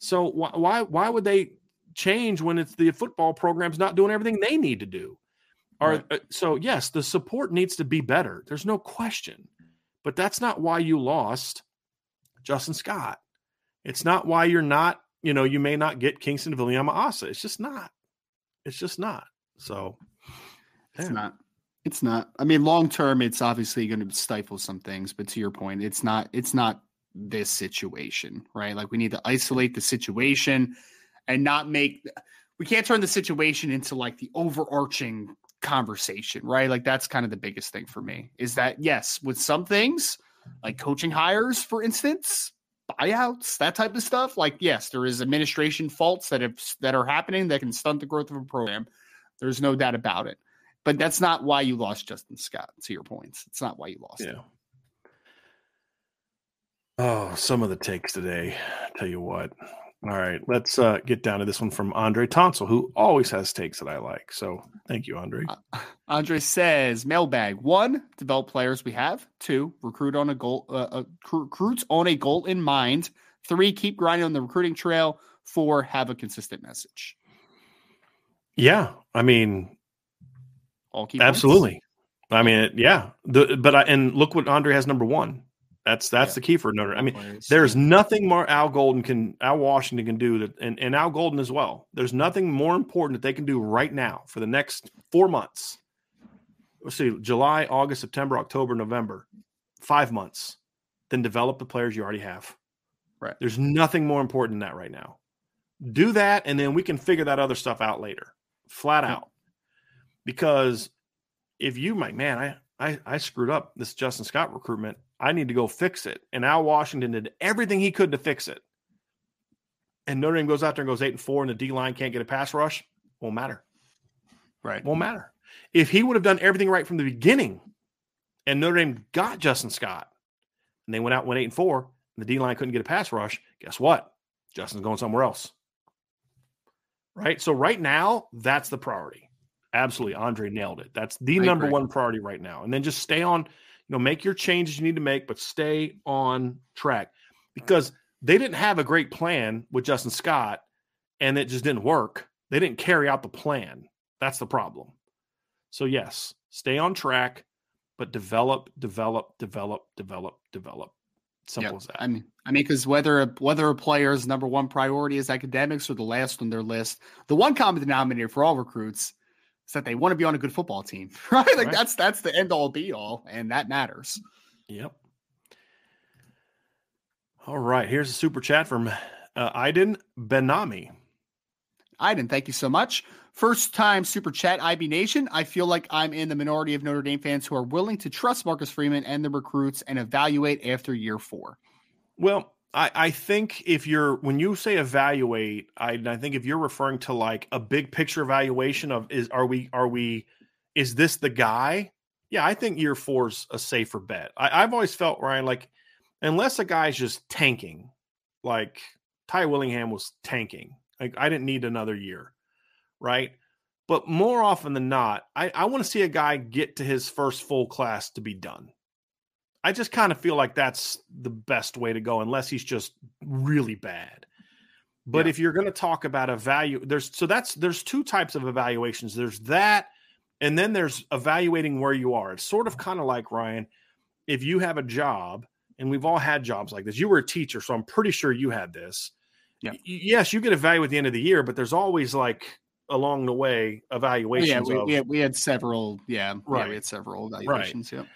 So why why why would they change when it's the football program's not doing everything they need to do? Or right. uh, so yes, the support needs to be better. There's no question. But that's not why you lost Justin Scott. It's not why you're not, you know, you may not get Kingston Viliamu-Asa. It's just not. It's just not. So it's yeah. not. It's not. I mean, long term, it's obviously going to stifle some things. But to your point, it's not. It's not this situation, right? Like we need to isolate the situation and not make. We can't turn the situation into like the overarching conversation, right? Like that's kind of the biggest thing for me is that yes, with some things like coaching hires, for instance, buyouts, that type of stuff. Like, yes, there is administration faults that have that are happening that can stunt the growth of a program. There's no doubt about it. But that's not why you lost Justin Scott, to your points. It's not why you lost yeah. him. Oh, some of the takes today. Tell you what. All right, let's uh, get down to this one from Andre Tonsil, who always has takes that I like. So thank you, Andre. Uh, Andre says, mailbag one, develop players we have. Two, recruit on a goal, uh, uh, recruits on a goal in mind. Three, keep grinding on the recruiting trail. Four, have a consistent message. Yeah, I mean, all keep absolutely. Points. I mean, yeah. The but I, and look what Andre has number one. That's that's yeah. the key for Notre. I mean, there's nothing more Al Golden can Al Washington can do that, and, and Al Golden as well. There's nothing more important that they can do right now for the next four months. Let's see, July, August, September, October, November, five months, then develop the players you already have. Right. There's nothing more important than that right now. Do that, and then we can figure that other stuff out later, flat yeah. out. Because if you my man, I I, I screwed up this Justin Scott recruitment. I need to go fix it. And Al Washington did everything he could to fix it. And Notre Dame goes out there and goes eight and four, and the D line can't get a pass rush. Won't matter. Right. Won't matter. If he would have done everything right from the beginning, and Notre Dame got Justin Scott, and they went out went eight and four, and the D line couldn't get a pass rush. Guess what? Justin's going somewhere else. Right. So right now, that's the priority. Absolutely. Andre nailed it. That's the I number agree. one priority right now. And then just stay on, know, make your changes you need to make, but stay on track because they didn't have a great plan with Justin Scott and it just didn't work. They didn't carry out the plan. That's the problem. So, yes, stay on track, but develop, develop, develop, develop, develop. Simple yep. as that. I mean, I mean, because whether a, whether a player's number one priority is academics or the last on their list, the one common denominator for all recruits is that they want to be on a good football team, right? Like right. that's that's the end all be all, and that matters. Yep. All right, here's a super chat from uh, Aiden Benami. Iden, thank you so much. First time super chat, IB Nation. I feel like I'm in the minority of Notre Dame fans who are willing to trust Marcus Freeman and the recruits and evaluate after year four. Well, I, I think if you're when you say evaluate, I, I think if you're referring to like a big picture evaluation of is are we are we is this the guy? Yeah, I think year four's a safer bet. I, I've always felt Ryan like unless a guy's just tanking, like Ty Willingham was tanking. Like I didn't need another year, right? But more often than not, I, I want to see a guy get to his first full class to be done. I just kind of feel like that's the best way to go, unless he's just really bad. But yeah. if you're going to talk about a value, there's so that's there's two types of evaluations. There's that, and then there's evaluating where you are. It's sort of kind of like Ryan, if you have a job, and we've all had jobs like this. You were a teacher, so I'm pretty sure you had this. Yeah. yes, you get evaluated at the end of the year, but there's always like along the way oh, evaluations. Yeah, we, of, we, had, we had several. Yeah, right. Yeah, we had several evaluations. Right. Yeah.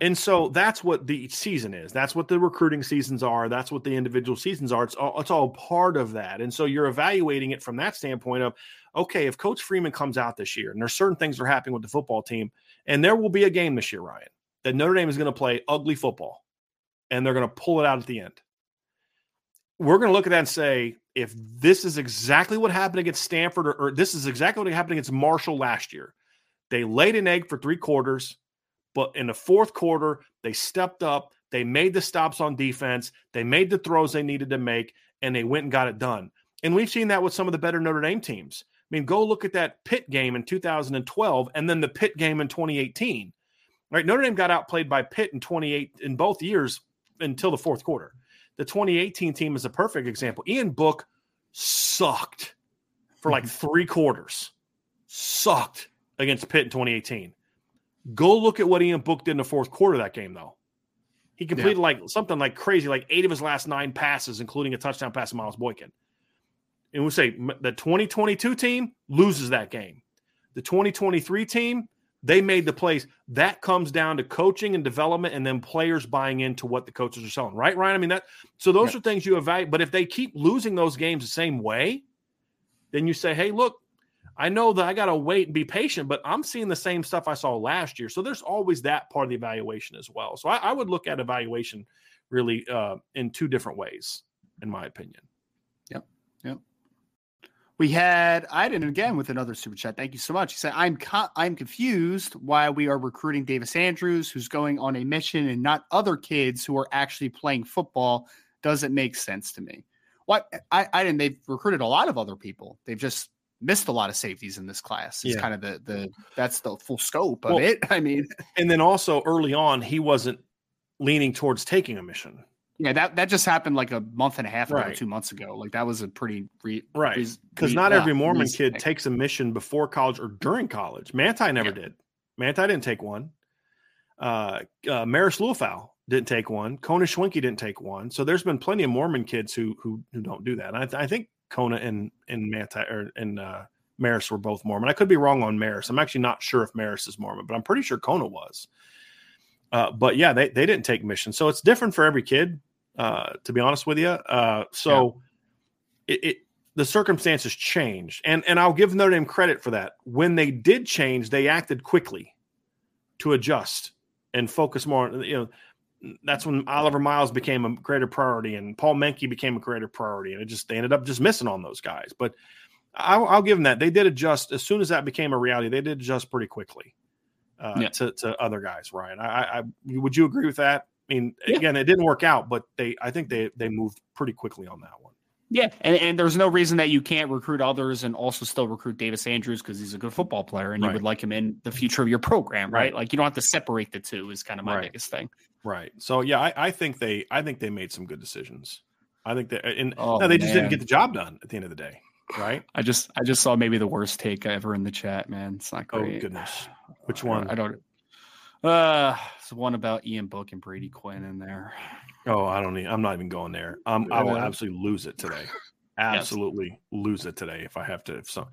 And so that's what the season is. That's what the recruiting seasons are. That's what the individual seasons are. It's all, it's all part of that. And so you're evaluating it from that standpoint of, okay, if Coach Freeman comes out this year and there's certain things that are happening with the football team, and there will be a game this year, Ryan, that Notre Dame is going to play ugly football and they're going to pull it out at the end. We're going to look at that and say, if this is exactly what happened against Stanford, or, or this is exactly what happened against Marshall last year, they laid an egg for three quarters but in the fourth quarter, they stepped up. They made the stops on defense. They made the throws they needed to make, and they went and got it done. And we've seen that with some of the better Notre Dame teams. I mean, go look at that Pitt game in 2012 and then the Pitt game in 2018. Right? Notre Dame got outplayed by Pitt in 28 in both years until the fourth quarter. The 2018 team is a perfect example. Ian Book sucked for like three quarters. Sucked against Pitt in 2018. Go look at what Ian Book did in the fourth quarter of that game, though. He completed yeah. like something like crazy, like eight of his last nine passes, including a touchdown pass to Miles Boykin. And we say the 2022 team loses that game. The 2023 team, they made the plays. That comes down to coaching and development and then players buying into what the coaches are selling, right, Ryan? I mean, that so those yeah. are things you evaluate. But if they keep losing those games the same way, then you say, hey, look, I know that I got to wait and be patient, but I'm seeing the same stuff I saw last year. So there's always that part of the evaluation as well. So I, I would look at evaluation really uh, in two different ways, in my opinion. Yep. Yep. We had Iden again with another super chat. Thank you so much. He said, "I'm co- I'm confused why we are recruiting Davis Andrews, who's going on a mission, and not other kids who are actually playing football. Doesn't make sense to me. What I, I didn't. They've recruited a lot of other people. They've just missed a lot of safeties in this class. Is yeah. kind of the the that's the full scope of well, it. I mean, and then also early on, he wasn't leaning towards taking a mission. Yeah, that that just happened like a month and a half ago, right. two months ago. Like that was a pretty re, right because not uh, every Mormon kid takes a mission before college or during college. Manti never yeah. did. Manti didn't take one. Uh, uh Marist Liufau didn't take one. Kona Schwenke didn't take one. So there's been plenty of Mormon kids who who who don't do that. And I, th- I think Kona and and Manti or and uh, Marist were both Mormon. I could be wrong on Maris. I'm actually not sure if Maris is Mormon, but I'm pretty sure Kona was. Uh, but yeah, they, they didn't take mission, so it's different for every kid. Uh, to be honest with you, uh, so yeah. it, it the circumstances changed, and and I'll give Notre Dame credit for that. When they did change, they acted quickly to adjust and focus more. You know, that's when Oliver Miles became a greater priority and Paul Menke became a greater priority. And it just, they ended up just missing on those guys. But I'll, I'll give them that. They did adjust as soon as that became a reality. They did adjust pretty quickly uh, yeah. to, to other guys, Ryan. I, I, would you agree with that? I mean, yeah. again, it didn't work out, but they, I think they, they moved pretty quickly on that one. Yeah, and, and there's no reason that you can't recruit others and also still recruit Davis Andrews because he's a good football player and right. you would like him in the future of your program, right? right? Like you don't have to separate the two is kind of my right. biggest thing. Right. So yeah, I, I, think they I think they made some good decisions. I think that and oh, no, they just didn't get the job done at the end of the day. Right. I just I just saw maybe the worst take ever in the chat, man. It's not oh, great. Oh goodness. Which one? I don't uh it's one about Ian Book and Brady Quinn in there. Oh, I don't need I'm not even going there. Um I will absolutely lose it today. Absolutely yes. lose it today if I have to if so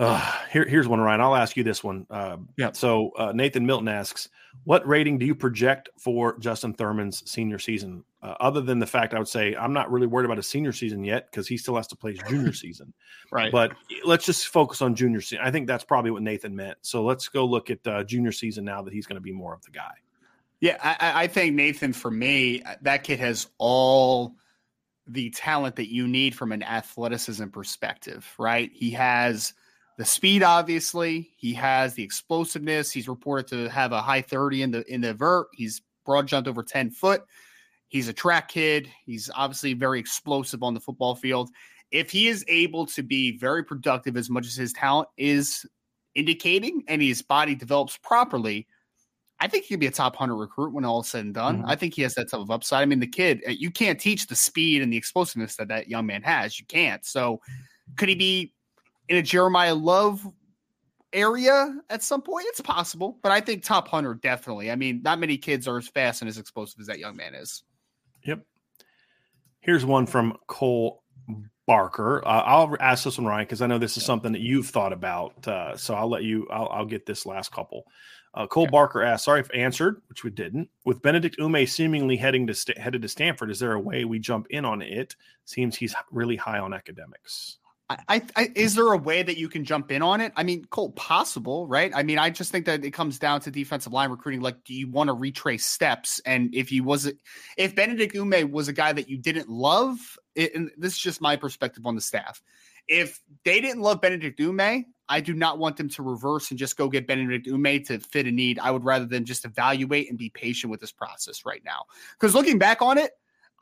uh, here, here's one, Ryan. I'll ask you this one. Uh, yeah. So uh, Nathan Milton asks, what rating do you project for Justin Thurman's senior season? Uh, other than the fact, I would say I'm not really worried about a senior season yet because he still has to play his junior season. Right. But let's just focus on junior season. I think that's probably what Nathan meant. So let's go look at uh, junior season now that he's going to be more of the guy. Yeah, I, I think Nathan, for me, uh, that kid has all the talent that you need from an athleticism perspective, right? He has the speed, obviously, he has the explosiveness. He's reported to have a high 30 in the in the vert. He's broad jumped over 10 foot. He's a track kid. He's obviously very explosive on the football field. If he is able to be very productive as much as his talent is indicating and his body develops properly, I think he could be a top 100 recruit when all is said and done. Mm-hmm. I think he has that type of upside. I mean, the kid, uh, you can't teach the speed and the explosiveness that that young man has. You can't. So, could he be in a Jeremiyah Love area at some point? It's possible, but I think top 100 definitely. I mean, not many kids are as fast and as explosive as that young man is. Yep. Here's one from Cole Barker. Uh, I'll ask this one, Ryan, because I know this is something that you've thought about. Uh, so I'll let you. I'll, I'll get this last couple. Uh, Cole okay. Barker asked, "Sorry if answered, which we didn't. With Benedict Umeh seemingly heading to st- headed to Stanford, is there a way we jump in on it? Seems he's really high on academics." I, I, is there a way that you can jump in on it? I mean, Cole, possible, right? I mean, I just think that it comes down to defensive line recruiting. Like, do you want to retrace steps? And if he was, if Benedict Umeh was a guy that you didn't love, it, and this is just my perspective on the staff. If they didn't love Benedict Umeh, I do not want them to reverse and just go get Benedict Umeh to fit a need. I would rather than just evaluate and be patient with this process right now. Because looking back on it,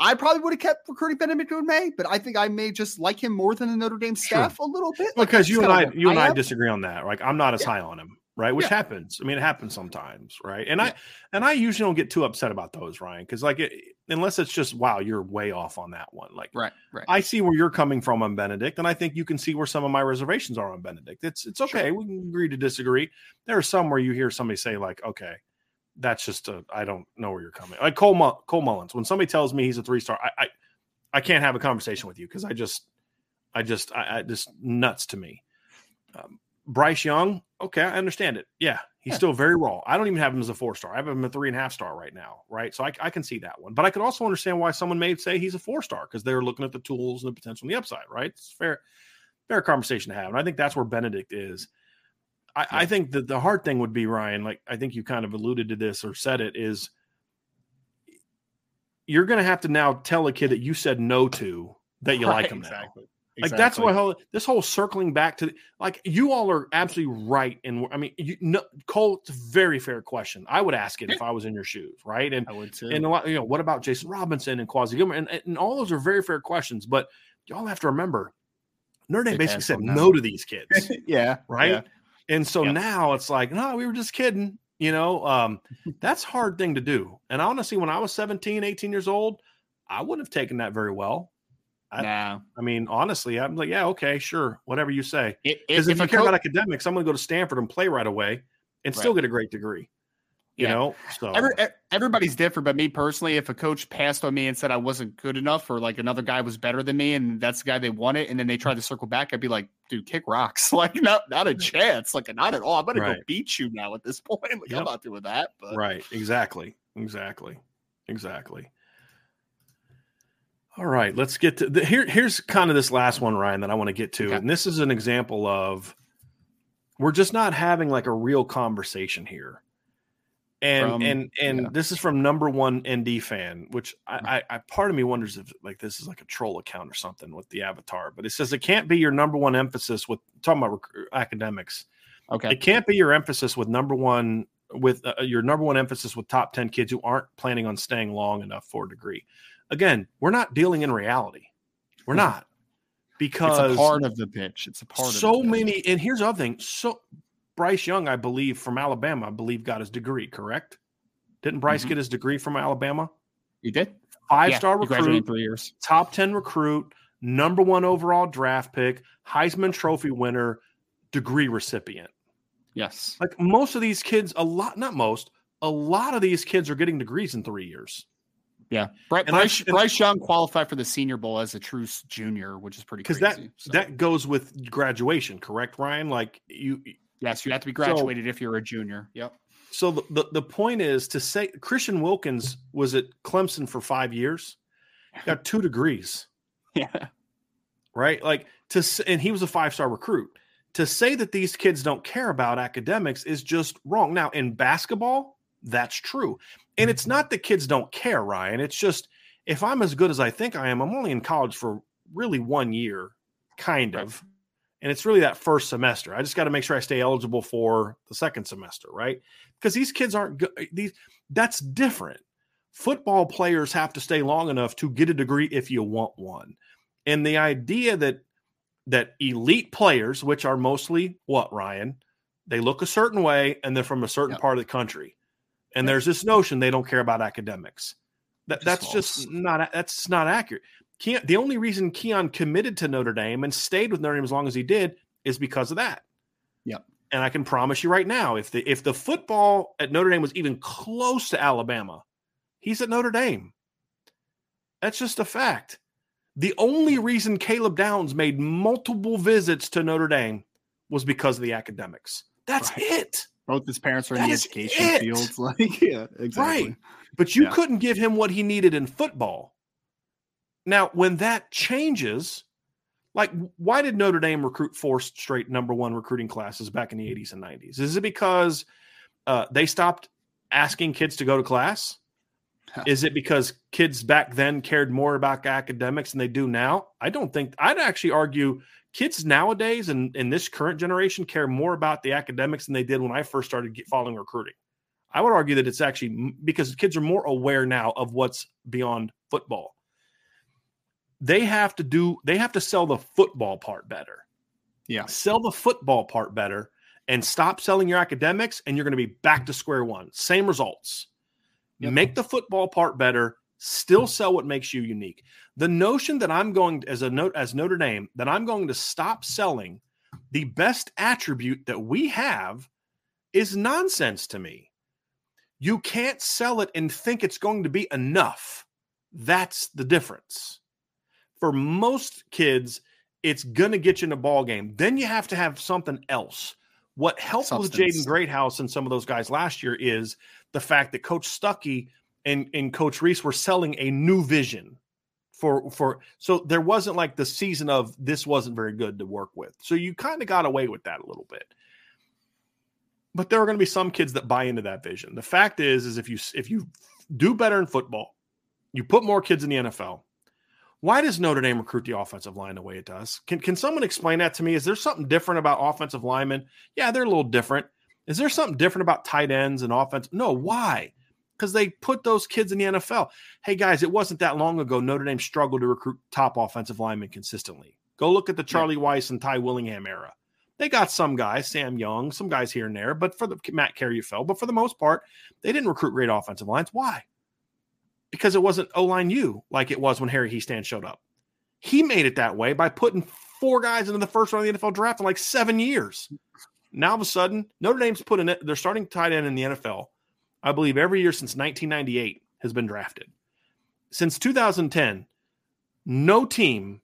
I probably would have kept recruiting Benedict Umeh, but I think I may just like him more than the Notre Dame staff sure. a little bit. Like because you and I, you and I, I disagree on that. Like I'm not as yeah. high on him, right? Which yeah. happens. I mean, it happens sometimes, right? And yeah. I and I usually don't get too upset about those, Ryan, because like it, unless it's just wow, you're way off on that one. Like right, right. I see where you're coming from on Benedict, and I think you can see where some of my reservations are on Benedict. It's it's okay. Sure. We can agree to disagree. There are some where you hear somebody say like, okay that's just a I don't know where you're coming. Like Cole Cole Mullins, when somebody tells me he's a three star, I, I I can't have a conversation with you because I just, I just, I, I just nuts to me. Um, Bryce Young, okay, I understand it. Yeah, he's still very raw. I don't even have him as a four star. I have him a three and a half star right now, right? So I, I can see that one. But I could also understand why someone may say he's a four star because they're looking at the tools and the potential on the upside, right? It's fair, fair conversation to have. And I think that's where Benedict is. I, yeah. I think that the hard thing would be Ryan, like I think you kind of alluded to this or said it, is you're going to have to now tell a kid that you said no to that you right, like him exactly. now. Like exactly. that's what whole, this whole circling back to like you all are absolutely right. And I mean, you no, Cole, it's a very fair question. I would ask it if I was in your shoes, right? And I would too. And a lot, you know, what about Jason Robinson and Kwazi Gilmer? And, and all those are very fair questions. But y'all have to remember, Notre Dame basically said no to these kids. yeah, right. Yeah. And so yeah. now it's like, no, we were just kidding. You know, um, that's hard thing to do. And honestly, when I was 17, 18 years old, I wouldn't have taken that very well. I, nah. I mean, honestly, I'm like, yeah, okay, sure, whatever you say. Because if, if, you care co- about academics, I'm going to go to Stanford and play right away and right. still get a great degree. You yeah. know, so Every, everybody's different, but me personally, if a coach passed on me and said I wasn't good enough, or like another guy was better than me, and that's the guy they wanted, and then they tried to circle back, I'd be like, dude, kick rocks, like not not a chance, like not at all. I'm gonna right. go beat you now at this point. Like yep. I'm not doing that. But. Right, exactly, exactly, exactly. All right, let's get to the, here. Here's kind of this last one, Ryan, that I want to get to, okay. and this is an example of we're just not having like a real conversation here and from, and and yeah. this is from number one ND fan, which I, mm. I, I, part of me wonders if like this is like a troll account or something with the avatar. But it says it can't be your number one emphasis with talking about rec- academics. Okay, it can't be your emphasis with number one with uh, your number one emphasis with top ten kids who aren't planning on staying long enough for a degree. Again, we're not dealing in reality. We're mm. not because it's a part of the pitch. It's a part. Of so many, and here's the other thing. So Bryce Young, I believe, from Alabama, I believe got his degree, correct? Didn't Bryce mm-hmm. get his degree from Alabama? He did. Five yeah, star recruit, three years. top 10 recruit, number one overall draft pick, Heisman Trophy winner, degree recipient. Yes. Like most of these kids, a lot, not most, a lot of these kids are getting degrees in three years. Yeah, Bryce, Bryce, Bryce, Young qualified for the Senior Bowl as a true junior, which is pretty because that so. that goes with graduation, correct, Ryan? Like you, Yes, you have to be graduated so, if you're a junior. Yep. So the, the, the point is to say Christian Wilkins was at Clemson for five years, got two degrees. Yeah. Right. Like to and he was a five star recruit. To say that these kids don't care about academics is just wrong. Now in basketball, that's true, and it's mm-hmm. not that kids don't care, Ryan. It's just if I'm as good as I think I am, I'm only in college for really one year, kind of and it's really that first semester. I just got to make sure I stay eligible for the second semester, right? Because these kids aren't good. Eh, these that's different. Football players have to stay long enough to get a degree if you want one. And the idea that that elite players, which are mostly what Ryan, They look a certain way and they're from a certain Yep. part of the country. And there's this notion they don't care about academics. That, that's just not that's not accurate. Keon, the only reason Keon committed to Notre Dame and stayed with Notre Dame as long as he did is because of that. Yep. And I can promise you right now, if the if the football at Notre Dame was even close to Alabama, he's at Notre Dame. That's just a fact. The only reason Caleb Downs made multiple visits to Notre Dame was because of the academics. That's Right. it. Both his parents are in the education it. fields. Like, yeah, exactly. Right. But you Yeah. couldn't give him what he needed in football. Now, when that changes, like why did Notre Dame recruit four straight number one recruiting classes back in the 80s and 90s? Is it because uh, they stopped asking kids to go to class? Huh. Is it because kids back then cared more about academics than they do now? I don't think I'd actually argue kids nowadays and in this current generation care more about the academics than they did when I first started get, following recruiting. I would argue that it's actually because kids are more aware now of what's beyond football. They have to do, they have to sell the football part better. Yeah. Sell the football part better and stop selling your academics, and you're going to be back to square one. Same results. Yep. Make the football part better, still sell what makes you unique. The notion that I'm going as a note as Notre Dame that I'm going to stop selling the best attribute that we have is nonsense to me. You can't sell it and think it's going to be enough. That's the difference. For most kids, it's going to get you in a ball game. Then you have to have something else. What helped with Substance. Jaden Greathouse and some of those guys last year is the fact that Coach Stuckey and, and Coach Reese were selling a new vision for for so there wasn't like the season of this wasn't very good to work with. So you kind of got away with that a little bit. But there are going to be some kids that buy into that vision. The fact is is if you if you do better in football, you put more kids in the NFL. Why does Notre Dame recruit the offensive line the way it does? Can can someone explain that to me? Is there something different about offensive linemen? Yeah, they're a little different. Is there something different about tight ends and offense? No, why? Because they put those kids in the NFL. Hey guys, it wasn't that long ago Notre Dame struggled to recruit top offensive linemen consistently. Go look at the Charlie Weis and Ty Willingham era. They got some guys, Sam Young, some guys here and there, but for the Matt Carufel, but for the most part, they didn't recruit great offensive lines. Why? Because it wasn't O line U like it was when Harry Hiestand showed up. He made it that way by putting four guys into the first round of the NFL draft in like seven years. Now all of a sudden, Notre Dame's put in it. They're starting tight end in the NFL. I believe every year since 1998 has been drafted. Since 2010, no team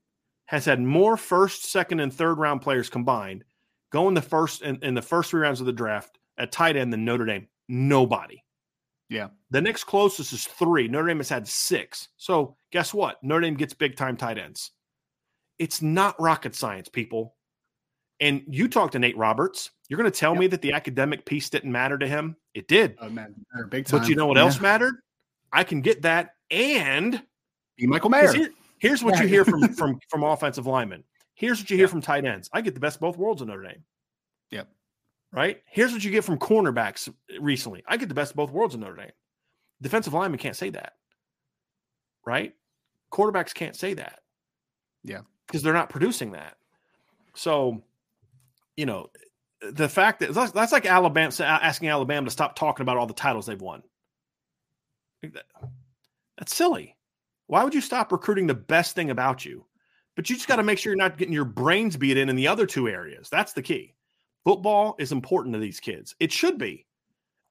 has had more first, second, and third round players combined go in the first in, in the first three rounds of the draft at tight end than Notre Dame. Nobody. Yeah. The next closest is three. Notre Dame has had six. So guess what? Notre Dame gets big time tight ends. It's not rocket science, people. And you talked to Nate Roberts. You're going to tell Yep. me that the academic piece didn't matter to him? It did. Oh man, big time. But you know what Yeah. else mattered? I can get that. And Be Michael Mayer. here- here's what you hear from from from offensive linemen. Here's what you hear Yeah. from tight ends. I get the best of both worlds in Notre Dame. Right. Here's what you get from cornerbacks recently. I get the best of both worlds in Notre Dame. Defensive linemen can't say that. Right. Quarterbacks can't say that. Yeah. Because they're not producing that. So, you know, the fact that that's, that's like Alabama asking Alabama to stop talking about all the titles they've won. That's silly. Why would you stop recruiting the best thing about you? But you just got to hmm. make sure you're not getting your brains beat in in the other two areas. That's the key. Football is important to these kids. It should be.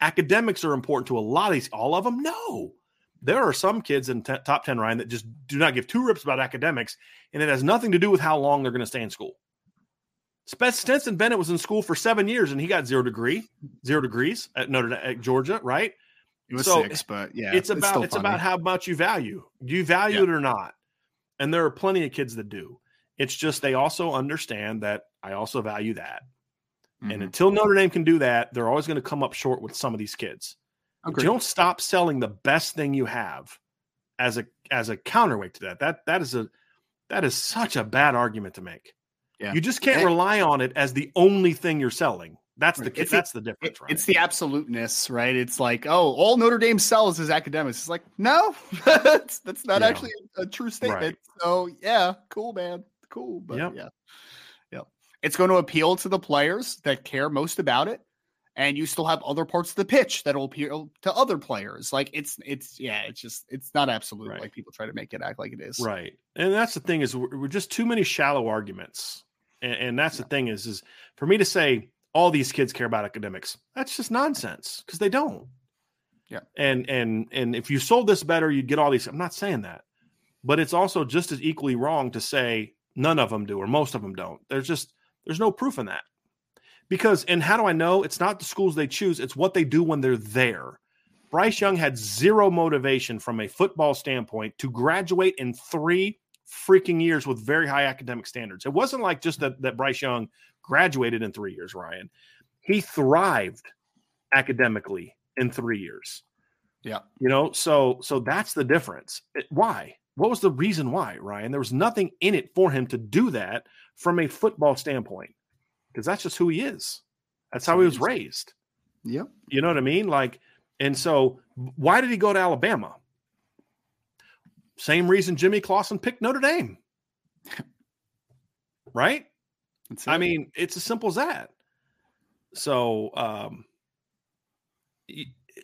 Academics are important to a lot of these. All of them? No. There are some kids in t- top 10, Ryan, that just do not give two rips about academics, and it has nothing to do with how long they're going to stay in school. Spence Stetson Bennett was in school for seven years, and he got zero degree, zero degrees at Notre Dame, at Georgia, right? It was So, six, but yeah, it's about still it's about how much you value. Do you value Yeah. it or not? And there are plenty of kids that do. It's just they also understand that I also value that. And Mhm. until Notre Dame can do that, they're always going to come up short with some of these kids. But you don't stop selling the best thing you have as a as a counterweight to that. That that is a that is such a bad argument to make. Yeah. You just can't And- rely on it as the only thing you're selling. That's the It's the- that's the difference, right? It's the absoluteness, right? It's like, oh, all Notre Dame sells is academics. It's like, no, that's that's not Yeah. actually a true statement. Right. So yeah, cool, man, cool. But Yep. yeah. It's going to appeal to the players that care most about it. And you still have other parts of the pitch that'll appeal to other players. Like it's, it's, yeah, it's just, it's not absolute Right. like people try to make it act like it is. Right. And that's the thing is we're, we're just too many shallow arguments. And, and that's the thing is, is for me to say all these kids care about academics, that's just nonsense because they don't. Yeah. And, and, and if you sold this better, you'd get all these. I'm not saying that, but it's also just as equally wrong to say none of them do or most of them don't. There's just, there's no proof in that. Because, and how do I know? It's not the schools they choose, it's what they do when they're there. Bryce Young had zero motivation from a football standpoint to graduate in three freaking years with very high academic standards. It wasn't like just that, that Bryce Young graduated in three years, Ryan. He thrived academically in three years. Yeah. You know, so so that's the difference. It- why? What was the reason why, Ryan? There was nothing in it for him to do that from a football standpoint. Because that's just who he is. That's how he was raised. Yep. You know what I mean? Like, and so why did he go to Alabama? Same reason Jimmy Clausen picked Notre Dame. right? I mean, it's as simple as that. So, um,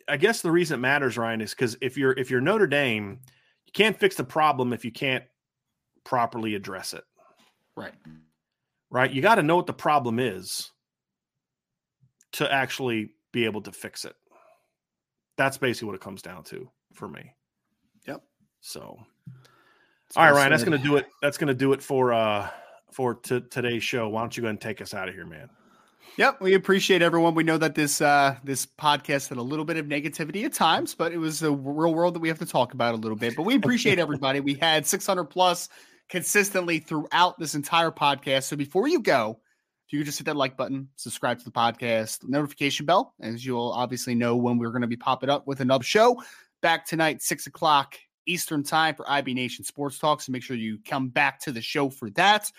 I guess the reason it matters, Ryan, is because if you're if you're Notre Dame, you can't fix the problem if you can't properly address it. right. Right? You got to know what the problem is to actually be able to fix it. That's basically what it comes down to for me. Yep. So, That's all right, Ryan, that's going to do it. That's going to do it for uh for t- today's show. Why don't you go ahead and take us out of here, man? Yep, we appreciate everyone. We know that this uh this podcast had a little bit of negativity at times, but it was a real world that we have to talk about a little bit. But we appreciate everybody. We had 600 plus consistently throughout this entire podcast. So before you go, if you could just hit that like button, subscribe to the podcast, notification bell, as you'll obviously know when we're going to be popping up with another show. Back tonight, six o'clock Eastern time for IB Nation Sports Talk. So make sure you come back to the show for that.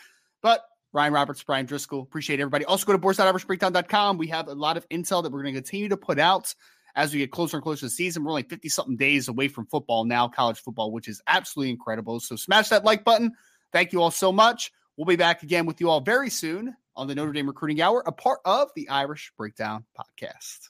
But Ryan Roberts, Bryan Driskell. Appreciate everybody. Also go to boards.irishbreakdown.com. We have a lot of intel that we're going to continue to put out as we get closer and closer to the season. We're only 50 something days away from football now, college football, which is absolutely incredible. So smash that like button. Thank you all so much. We'll be back again with you all very soon on the Notre Dame Recruiting Hour, a part of the Irish Breakdown podcast.